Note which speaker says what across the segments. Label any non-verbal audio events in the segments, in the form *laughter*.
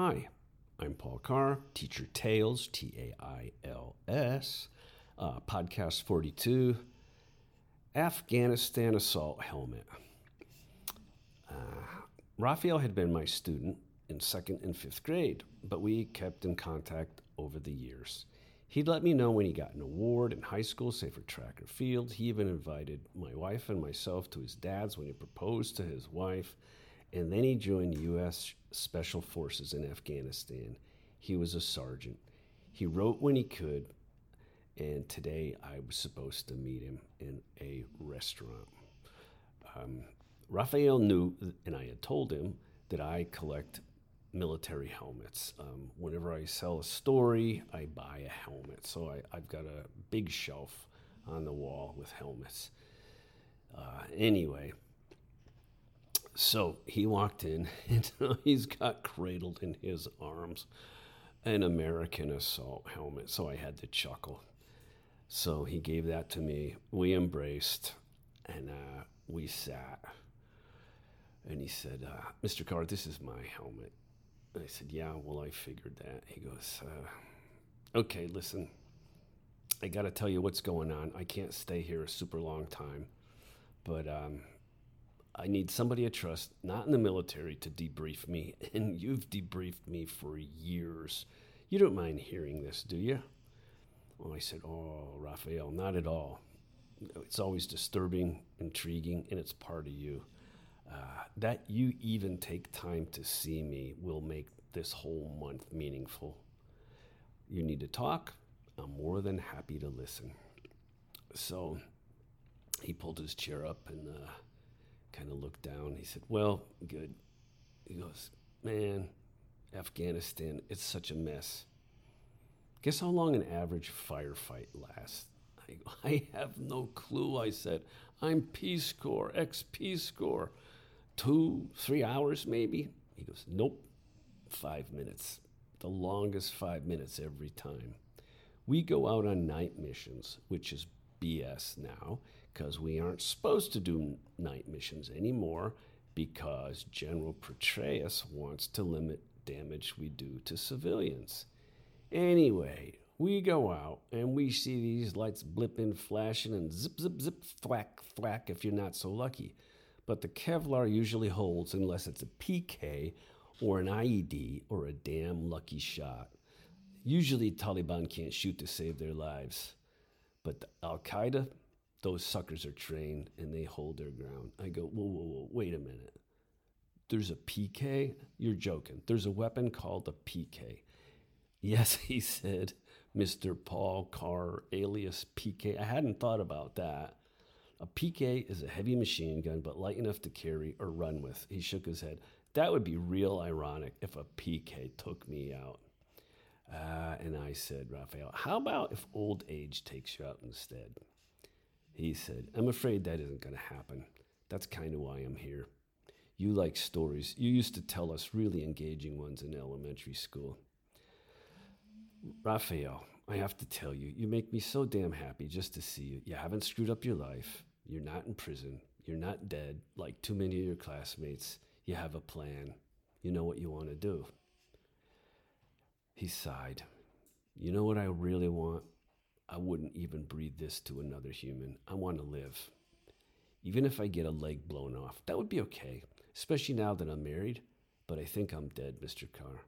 Speaker 1: Hi, I'm Paul Carr, Teacher Tales, T A I L S, uh, Podcast 42, Afghanistan Assault Helmet. Uh, Raphael had been my student in second and fifth grade, but we kept in contact over the years. He'd let me know when he got an award in high school, say for track or field. He even invited my wife and myself to his dad's when he proposed to his wife. And then he joined U.S. Special Forces in Afghanistan. He was a sergeant. He wrote when he could, and today I was supposed to meet him in a restaurant. Um, Raphael knew, and I had told him, that I collect military helmets. Um, whenever I sell a story, I buy a helmet. So I, have got a big shelf on the wall with helmets. Uh, anyway, so he walked in, *laughs* and he's got cradled in his arms an American assault helmet. So I had to chuckle. So he gave that to me. We embraced, and uh, we sat. And he said, uh, Mr. Carr, this is my helmet. I said, Yeah, well, I figured that. He goes, uh, Okay, listen, I got to tell you what's going on. I can't stay here a super long time, but um, I need somebody I trust, not in the military, to debrief me. *laughs* And you've debriefed me for years. You don't mind hearing this, do you? Well, I said, Oh, Raphael, not at all. It's always disturbing, intriguing, and it's part of you. Uh, that you even take time to see me will make this whole month meaningful. You need to talk. I'm more than happy to listen. So he pulled his chair up and uh, kind of looked down. He said, Well, good. He goes, Man, Afghanistan, it's such a mess. Guess how long an average firefight lasts? I, I have no clue, I said. I'm Peace Corps, ex Peace Corps two, three hours maybe? He goes, Nope, five minutes. The longest five minutes every time. We go out on night missions, which is BS now, because we aren't supposed to do night missions anymore because General Petraeus wants to limit damage we do to civilians. Anyway, we go out and we see these lights blipping, flashing, and zip, zip, zip, thwack, thwack if you're not so lucky but the Kevlar usually holds unless it's a PK or an IED or a damn lucky shot. Usually, Taliban can't shoot to save their lives, but Al Qaeda, those suckers are trained and they hold their ground. I go, whoa, whoa, whoa, wait a minute. There's a PK? You're joking. There's a weapon called a PK. Yes, *laughs* he said, Mr. Paul Carr, alias PK. I hadn't thought about that. A PK is a heavy machine gun, but light enough to carry or run with. He shook his head. That would be real ironic if a PK took me out. Uh, and I said, Raphael, how about if old age takes you out instead? He said, I'm afraid that isn't going to happen. That's kind of why I'm here. You like stories. You used to tell us really engaging ones in elementary school. Raphael, I have to tell you, you make me so damn happy just to see you. You haven't screwed up your life. You're not in prison. You're not dead like too many of your classmates. You have a plan. You know what you want to do. He sighed. You know what I really want? I wouldn't even breathe this to another human. I want to live. Even if I get a leg blown off, that would be okay, especially now that I'm married. But I think I'm dead, Mr. Carr.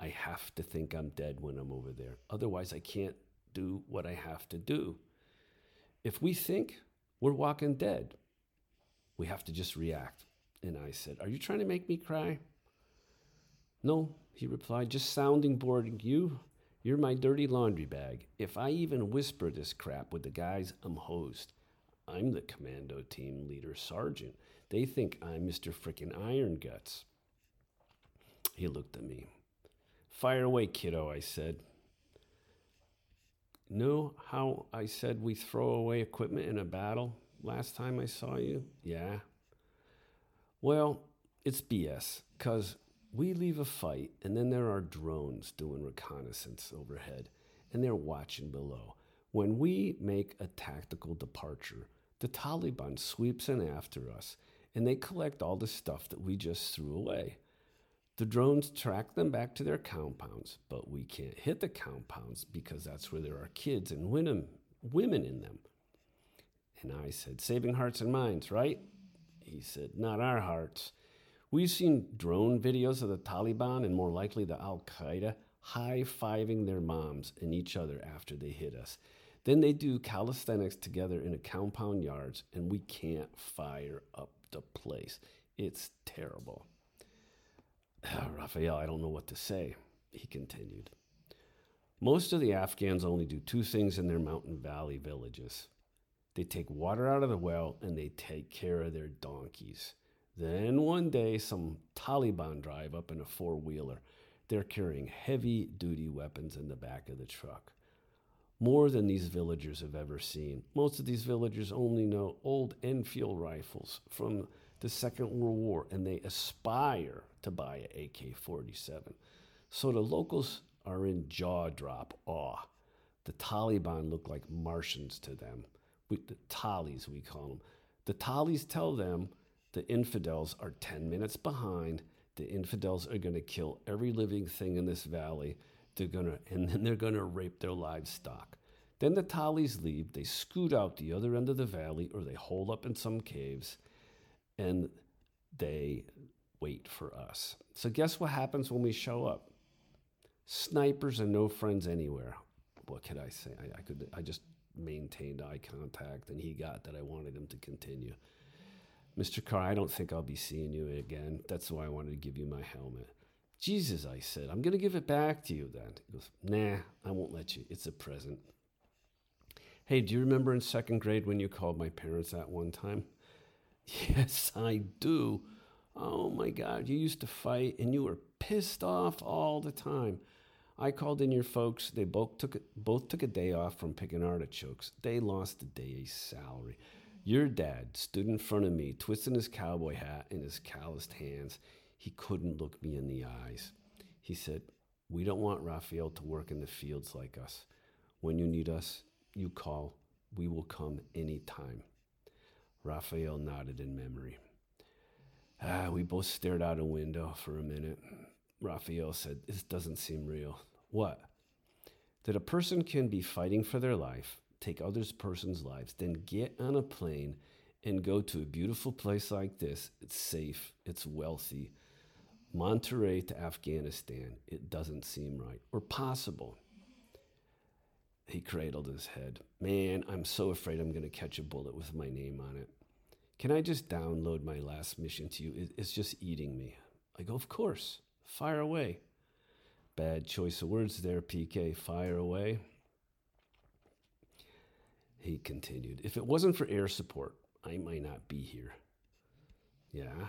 Speaker 1: I have to think I'm dead when I'm over there. Otherwise, I can't do what I have to do. If we think we're walking dead. We have to just react. And I said, Are you trying to make me cry? No, he replied, just sounding boarding you. You're my dirty laundry bag. If I even whisper this crap with the guys, I'm hosed. I'm the commando team leader sergeant. They think I'm Mr. Frickin' Iron Guts. He looked at me. Fire away, kiddo, I said. Know how I said we throw away equipment in a battle last time I saw you? Yeah. Well, it's BS, because we leave a fight and then there are drones doing reconnaissance overhead and they're watching below. When we make a tactical departure, the Taliban sweeps in after us and they collect all the stuff that we just threw away. The drones track them back to their compounds, but we can't hit the compounds because that's where there are kids and women, women in them. And I said, Saving hearts and minds, right? He said, Not our hearts. We've seen drone videos of the Taliban and more likely the Al Qaeda high fiving their moms and each other after they hit us. Then they do calisthenics together in a compound yards, and we can't fire up the place. It's terrible. *sighs* Raphael, I don't know what to say, he continued. Most of the Afghans only do two things in their mountain valley villages they take water out of the well and they take care of their donkeys. Then one day, some Taliban drive up in a four wheeler. They're carrying heavy duty weapons in the back of the truck. More than these villagers have ever seen. Most of these villagers only know old Enfield rifles from the Second World War and they aspire to buy an AK 47. So the locals are in jaw drop awe. The Taliban look like Martians to them. We, the Talis, we call them. The Talis tell them the infidels are 10 minutes behind. The infidels are going to kill every living thing in this valley. They're gonna, and then they're going to rape their livestock. Then the Talis leave. They scoot out the other end of the valley or they hole up in some caves and they wait for us. So, guess what happens when we show up? Snipers and no friends anywhere. What could I say? I, I could. I just maintained eye contact, and he got that I wanted him to continue. Mr. Carr, I don't think I'll be seeing you again. That's why I wanted to give you my helmet. Jesus, I said, I'm going to give it back to you then. He goes, Nah, I won't let you. It's a present. Hey, do you remember in second grade when you called my parents that one time? *laughs* Yes, I do. Oh my God, you used to fight and you were pissed off all the time. I called in your folks. They both took both took a day off from picking artichokes. They lost a day's salary. Your dad stood in front of me, twisting his cowboy hat in his calloused hands. He couldn't look me in the eyes. He said, "We don't want Raphael to work in the fields like us. When you need us, you call. We will come any time." Raphael nodded in memory. Ah, we both stared out a window for a minute. Raphael said, This doesn't seem real. What? That a person can be fighting for their life, take others' person's lives, then get on a plane and go to a beautiful place like this. It's safe, it's wealthy. Monterey to Afghanistan, it doesn't seem right or possible. He cradled his head. Man, I'm so afraid I'm going to catch a bullet with my name on it. Can I just download my last mission to you? It's just eating me. I go, Of course. Fire away. Bad choice of words there, PK. Fire away. He continued, If it wasn't for air support, I might not be here. Yeah.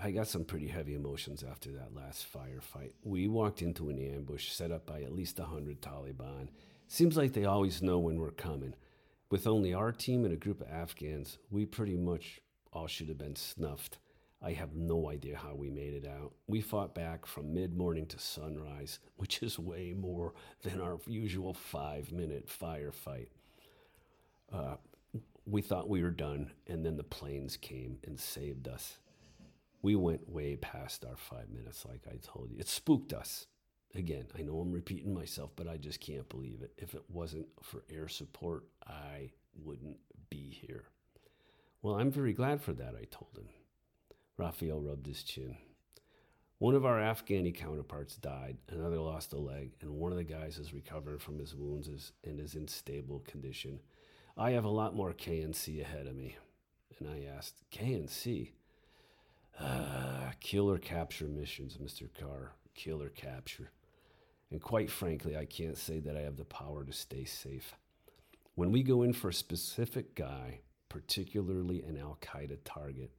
Speaker 1: I got some pretty heavy emotions after that last firefight. We walked into an ambush set up by at least a hundred Taliban. Seems like they always know when we're coming. With only our team and a group of Afghans, we pretty much all should have been snuffed. I have no idea how we made it out. We fought back from mid morning to sunrise, *laughs* which is way more than our usual five minute firefight. Uh, we thought we were done, and then the planes came and saved us. We went way past our five minutes, like I told you. It spooked us. Again, I know I'm repeating myself, but I just can't believe it. If it wasn't for air support, I wouldn't be here. Well, I'm very glad for that, I told him. Raphael rubbed his chin. One of our Afghani counterparts died, another lost a leg, and one of the guys is recovering from his wounds and is in stable condition. I have a lot more KNC ahead of me. And I asked, KNC? Uh, kill or capture missions, Mr. Carr. Killer capture. And quite frankly, I can't say that I have the power to stay safe. When we go in for a specific guy, particularly an Al Qaeda target,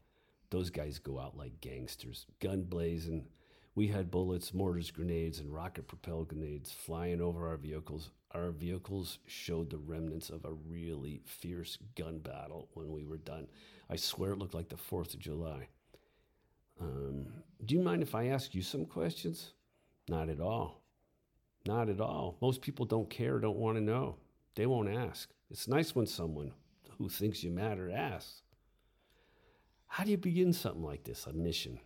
Speaker 1: those guys go out like gangsters, gun blazing. We had bullets, mortars, grenades, and rocket propelled grenades flying over our vehicles. Our vehicles showed the remnants of a really fierce gun battle when we were done. I swear it looked like the 4th of July. Um, do you mind if I ask you some questions? Not at all. Not at all. Most people don't care, don't want to know. They won't ask. It's nice when someone who thinks you matter asks. How do you begin something like this, a mission?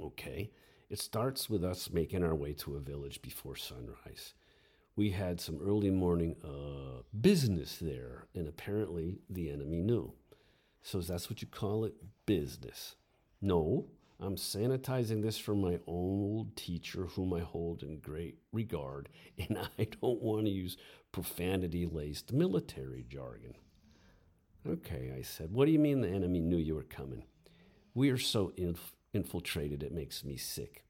Speaker 1: Okay, it starts with us making our way to a village before sunrise. We had some early morning uh, business there, and apparently the enemy knew. So is that's what you call it? Business. No, I'm sanitizing this from my old teacher, whom I hold in great regard, *laughs* and I don't want to use profanity laced military jargon. Okay, I said, what do you mean the enemy knew you were coming? We are so inf- infiltrated, it makes me sick.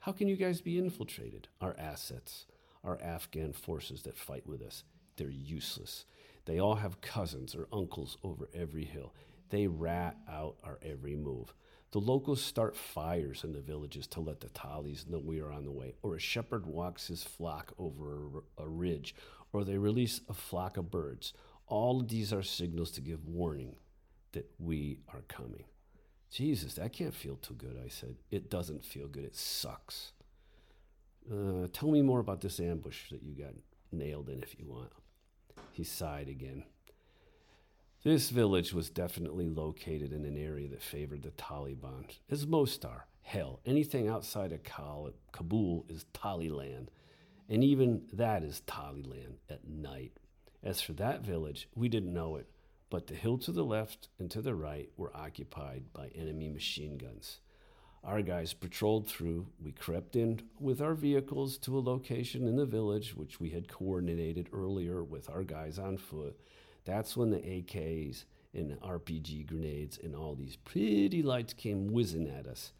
Speaker 1: How can you guys be infiltrated? Our assets, our Afghan forces that fight with us, they're useless. They all have cousins or uncles over every hill. They rat out our every move. The locals start fires in the villages to let the Talis know we are on the way, or a shepherd walks his flock over a, a ridge, or they release a flock of birds. All of these are signals to give warning that we are coming. Jesus, that can't feel too good, I said. It doesn't feel good. It sucks. Uh, tell me more about this ambush that you got nailed in if you want. He sighed again. This village was definitely located in an area that favored the Taliban, as most are. Hell, anything outside of Kabul is Taliland, and even that is Taliland at night. As for that village, we didn't know it, but the hill to the left and to the right were occupied by enemy machine guns. Our guys patrolled through. We crept in with our vehicles to a location in the village, which we had coordinated earlier with our guys on foot that's when the AKs and RPG grenades and all these pretty lights came whizzing at us.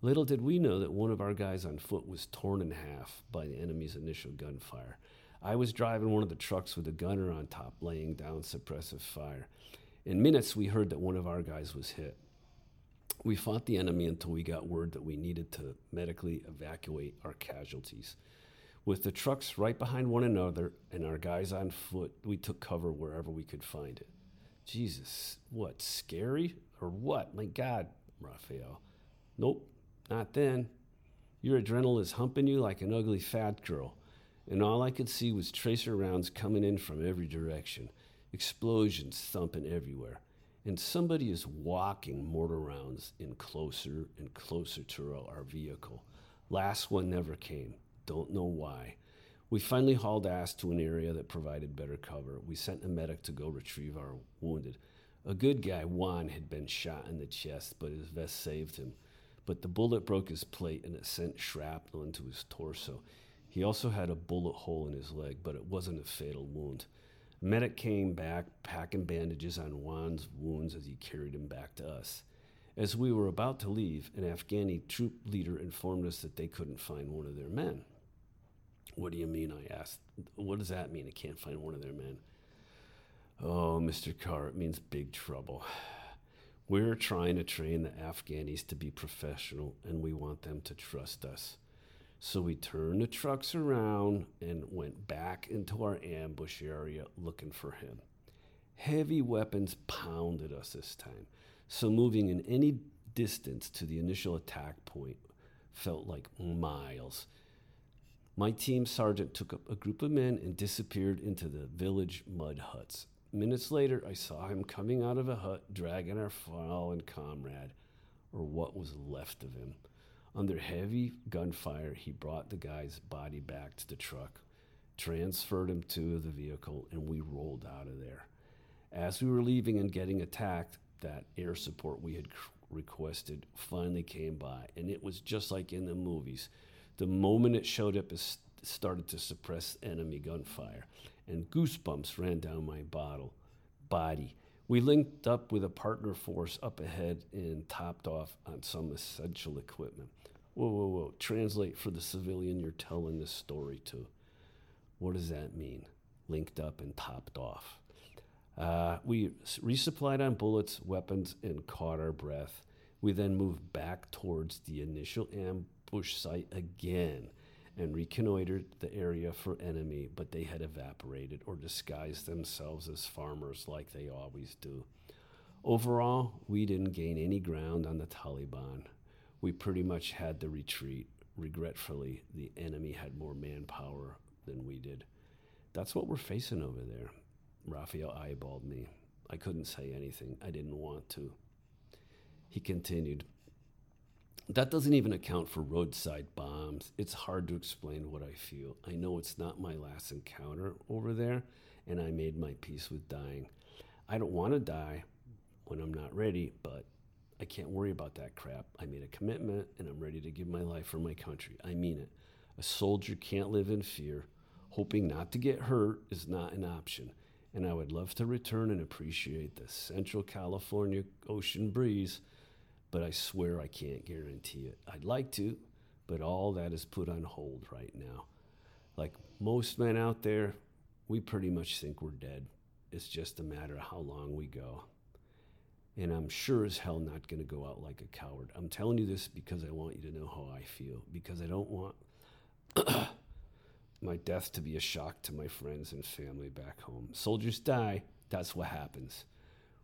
Speaker 1: Little did we know that one of our guys on foot was torn in half by the enemy's initial gunfire. I was driving one of the trucks with a gunner on top, laying down suppressive fire. In minutes, we heard that one of our guys was hit. We fought the enemy until we got word that we needed to medically evacuate our casualties. With the trucks right behind one another and our guys on foot, we took cover wherever we could find it. Jesus, what, scary or what? My God, Raphael. Nope, not then. Your adrenaline is humping you like an ugly fat girl. And all I could see was tracer rounds coming in from every direction, explosions thumping everywhere. And somebody is walking mortar rounds in closer and closer to our vehicle. Last one never came. Don't know why. We finally hauled ass to an area that provided better cover. We sent a medic to go retrieve our wounded. A good guy, Juan, had been shot in the chest, but his vest saved him. But the bullet broke his plate and it sent shrapnel into his torso. He also had a bullet hole in his leg, but it wasn't a fatal wound. Medic came back, packing bandages on Juan's wounds as he carried him back to us. As we were about to leave, an Afghani troop leader informed us that they couldn't find one of their men. What do you mean? I asked. What does that mean? I can't find one of their men. Oh, Mr. Carr, it means big trouble. We're trying to train the Afghanis to be professional, and we want them to trust us. So we turned the trucks around and went back into our ambush area looking for him. Heavy weapons pounded us this time, so moving in any distance to the initial attack point felt like miles. My team sergeant took up a group of men and disappeared into the village mud huts. Minutes later, I saw him coming out of a hut, dragging our fallen comrade, or what was left of him. Under heavy gunfire, he brought the guy's body back to the truck, transferred him to the vehicle, and we rolled out of there. As we were leaving and getting attacked, that air support we had requested finally came by, and it was just like in the movies. The moment it showed up, it started to suppress enemy gunfire, and goosebumps ran down my bottle, body. We linked up with a partner force up ahead and topped off on some essential equipment. Whoa, whoa, whoa. Translate for the civilian you're telling this story to. What does that mean? Linked up and topped off. Uh, we resupplied on bullets, weapons, and caught our breath. We then moved back towards the initial ambush site again and reconnoitered the area for enemy, but they had evaporated or disguised themselves as farmers like they always do. Overall, we didn't gain any ground on the Taliban. We pretty much had to retreat. Regretfully, the enemy had more manpower than we did. That's what we're facing over there. Raphael eyeballed me. I couldn't say anything. I didn't want to. He continued, that doesn't even account for roadside bombs. It's hard to explain what I feel. I know it's not my last encounter over there, and I made my peace with dying. I don't want to die when I'm not ready, but I can't worry about that crap. I made a commitment, and I'm ready to give my life for my country. I mean it. A soldier can't live in fear. Hoping not to get hurt is not an option. And I would love to return and appreciate the Central California ocean breeze but I swear I can't guarantee it. I'd like to, but all that is put on hold right now. Like most men out there, we pretty much think we're dead. It's just a matter of how long we go. And I'm sure as hell not going to go out like a coward. I'm telling you this because I want you to know how I feel, because I don't want *clears throat* my death to be a shock to my friends and family back home. Soldiers die, that's what happens.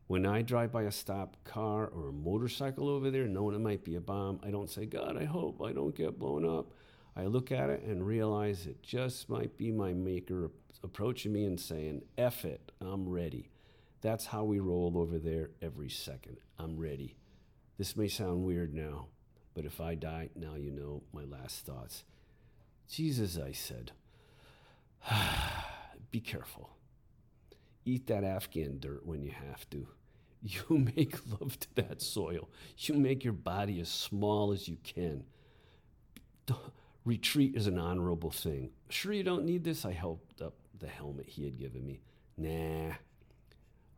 Speaker 1: When I drive by a stopped car or a motorcycle over there, knowing it might be a bomb, I don't say, God, I hope I don't get blown up. I look at it and realize it just might be my maker approaching me and saying, F it, I'm ready. That's how we roll over there every second. I'm ready. This may sound weird now, but if I die, now you know my last thoughts. Jesus, I said, *sighs* be careful. Eat that Afghan dirt when you have to. *laughs* You make *laughs* love to that soil. You make your body as small as you can. *laughs* Retreat is an honorable thing. Sure, you don't need this? I held up the helmet he had given me. Nah.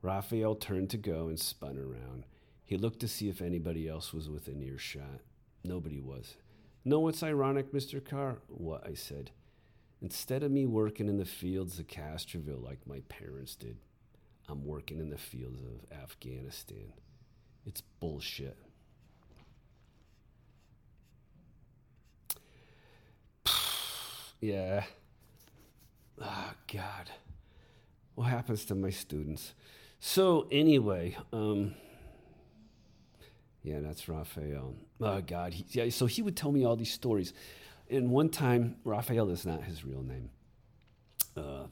Speaker 1: Raphael turned to go and spun around. He looked to see if anybody else was within earshot. Nobody was. Know what's ironic, Mr. Carr? What? I said. Instead of me working in the fields of Castroville like my parents did, I'm working in the fields of Afghanistan. It's bullshit. *sighs* yeah. Oh, God. What happens to my students? So, anyway, um, yeah, that's Raphael. Oh, God. He, yeah, so he would tell me all these stories. And one time, Raphael is not his real name. Uh,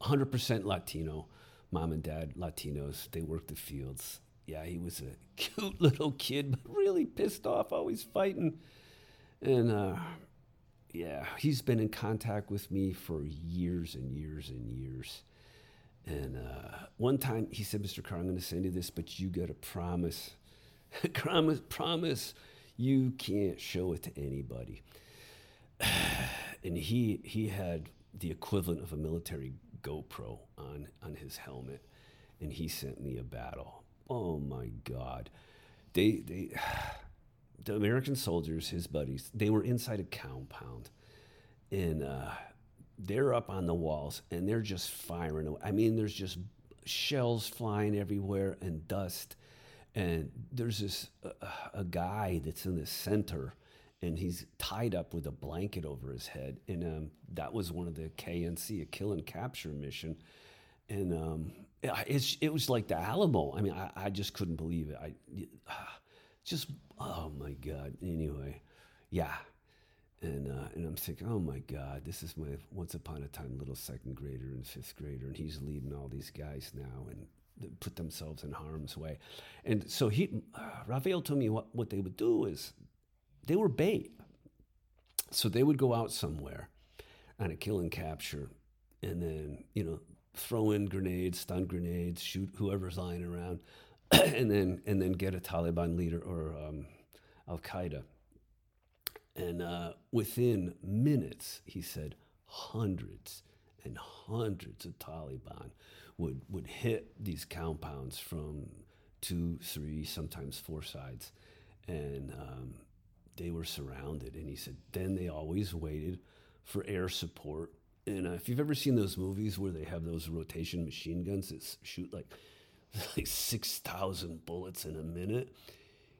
Speaker 1: 100% Latino mom and dad, Latinos, they worked the fields. Yeah, he was a *laughs* cute little kid, but really pissed off, always fighting. And uh, yeah, he's been in contact with me for years and years and years. And uh, one time he said, Mr. Carr, I'm going to send you this, but you got to promise, *laughs* promise, promise, you can't show it to anybody. *sighs* and he he had the equivalent of a military GoPro on on his helmet, and he sent me a battle. Oh my God, they they *sighs* the American soldiers, his buddies, they were inside a compound, and uh, they're up on the walls and they're just firing. I mean, there's just shells flying everywhere and dust, and there's this uh, a guy that's in the center and he's tied up with a blanket over his head. And um, that was one of the KNC, a kill and capture mission. And um, it, it was like the Alamo. I mean, I, I just couldn't believe it. I *sighs* just, oh my God. Anyway, yeah. And, uh, and I'm thinking, oh my God, this is my once upon a time little second grader and fifth grader, and he's leading all these guys now and put themselves in harm's way. And so he, uh, told me what, what they would do is they were bait. So they would go out somewhere on a kill and capture and then, you know, throw in grenades, stun grenades, shoot whoever's lying around, *clears throat* and then and then get a Taliban leader or um, Al Qaeda. And uh, within minutes, he said, hundreds and hundreds of Taliban would would hit these compounds from two, three, sometimes four sides, and um, they were surrounded. And he said, then they always waited for air support. And uh, if you've ever seen those movies where they have those rotation machine guns that shoot like, *laughs* like 6,000 bullets in a minute,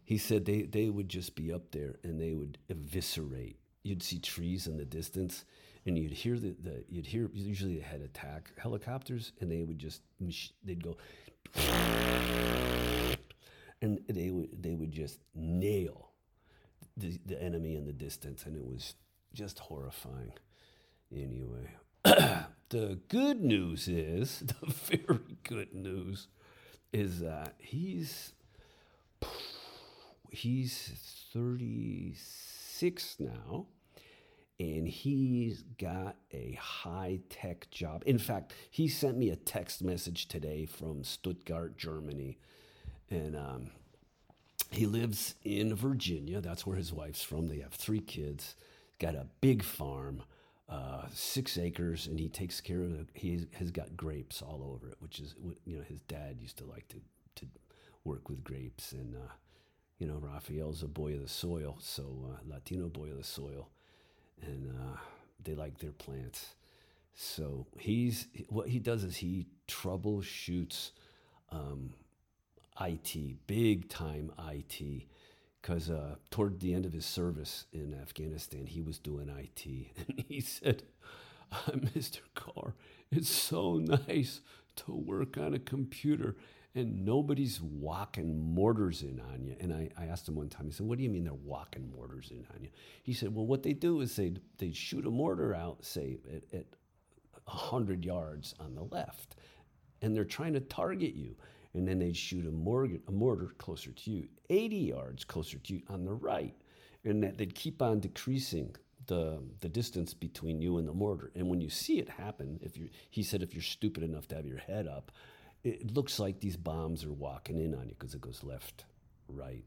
Speaker 1: he said they, they would just be up there and they would eviscerate. You'd see trees in the distance and you'd hear the, the you'd hear usually they had attack helicopters and they would just they'd go *laughs* and they would they would just nail the, the enemy in the distance, and it was just horrifying. Anyway, *clears throat* the good news is *laughs* the very good news is that he's *sighs* he's 36 now and he's got a high tech job. In fact, he sent me a text message today from Stuttgart, Germany, and um, he lives in Virginia. That's where his wife's from. They have three kids, got a big farm, uh, six acres, and he takes care of it. He has got grapes all over it, which is, you know, his dad used to like to, to work with grapes. And, uh, you know, Rafael's a boy of the soil, so uh, Latino boy of the soil and uh, they like their plants. So he's what he does is he troubleshoots um, IT, big time IT, because uh, toward the end of his service in Afghanistan, he was doing IT, *laughs* and he said, uh, "Mr. Carr, it's so nice to work on a computer." and nobody's walking mortars in on you. And I, I asked him one time, he said, What do you mean they're walking mortars in on you? He said, Well, what they do is they they shoot a mortar out, say, at, at 100 yards on the left, and they're trying to target you. And then they'd shoot a mortar, a mortar closer to you, 80 yards closer to you on the right. And that they'd keep on decreasing the the distance between you and the mortar. And when you see it happen, if you he said if you're stupid enough to have your head up, it looks like these bombs are walking in on you because it goes left, right,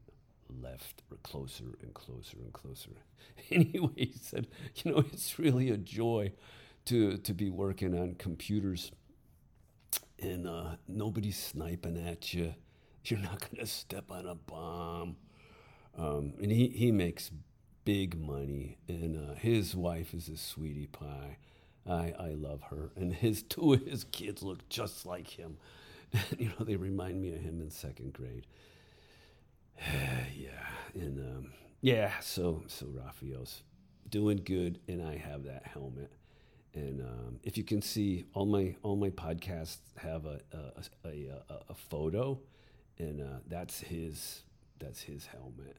Speaker 1: left, or closer and closer and closer. *laughs* Anyway, he said, you know, it's really a joy to to be working on computers, and uh, nobody's sniping at you. You're not going to step on a bomb. Um, and he, he makes big money, and uh, his wife is a sweetie pie. I, I love her, and his two of his kids look just like him. *laughs* you know, they remind me of him in second grade. *sighs* yeah, and um, yeah, so so Raphael's doing good, and I have that helmet. And um, if you can see, all my all my podcasts have a a, a, a, a photo, and uh, that's his that's his helmet.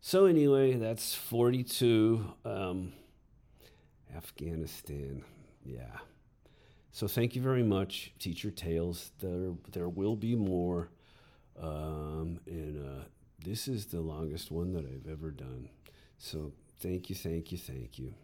Speaker 1: So anyway, that's forty two. Um, Afghanistan, yeah. So thank you very much, Teacher Tales. There, there will be more. Um, and uh, this is the longest one that I've ever done. So thank you, thank you, thank you.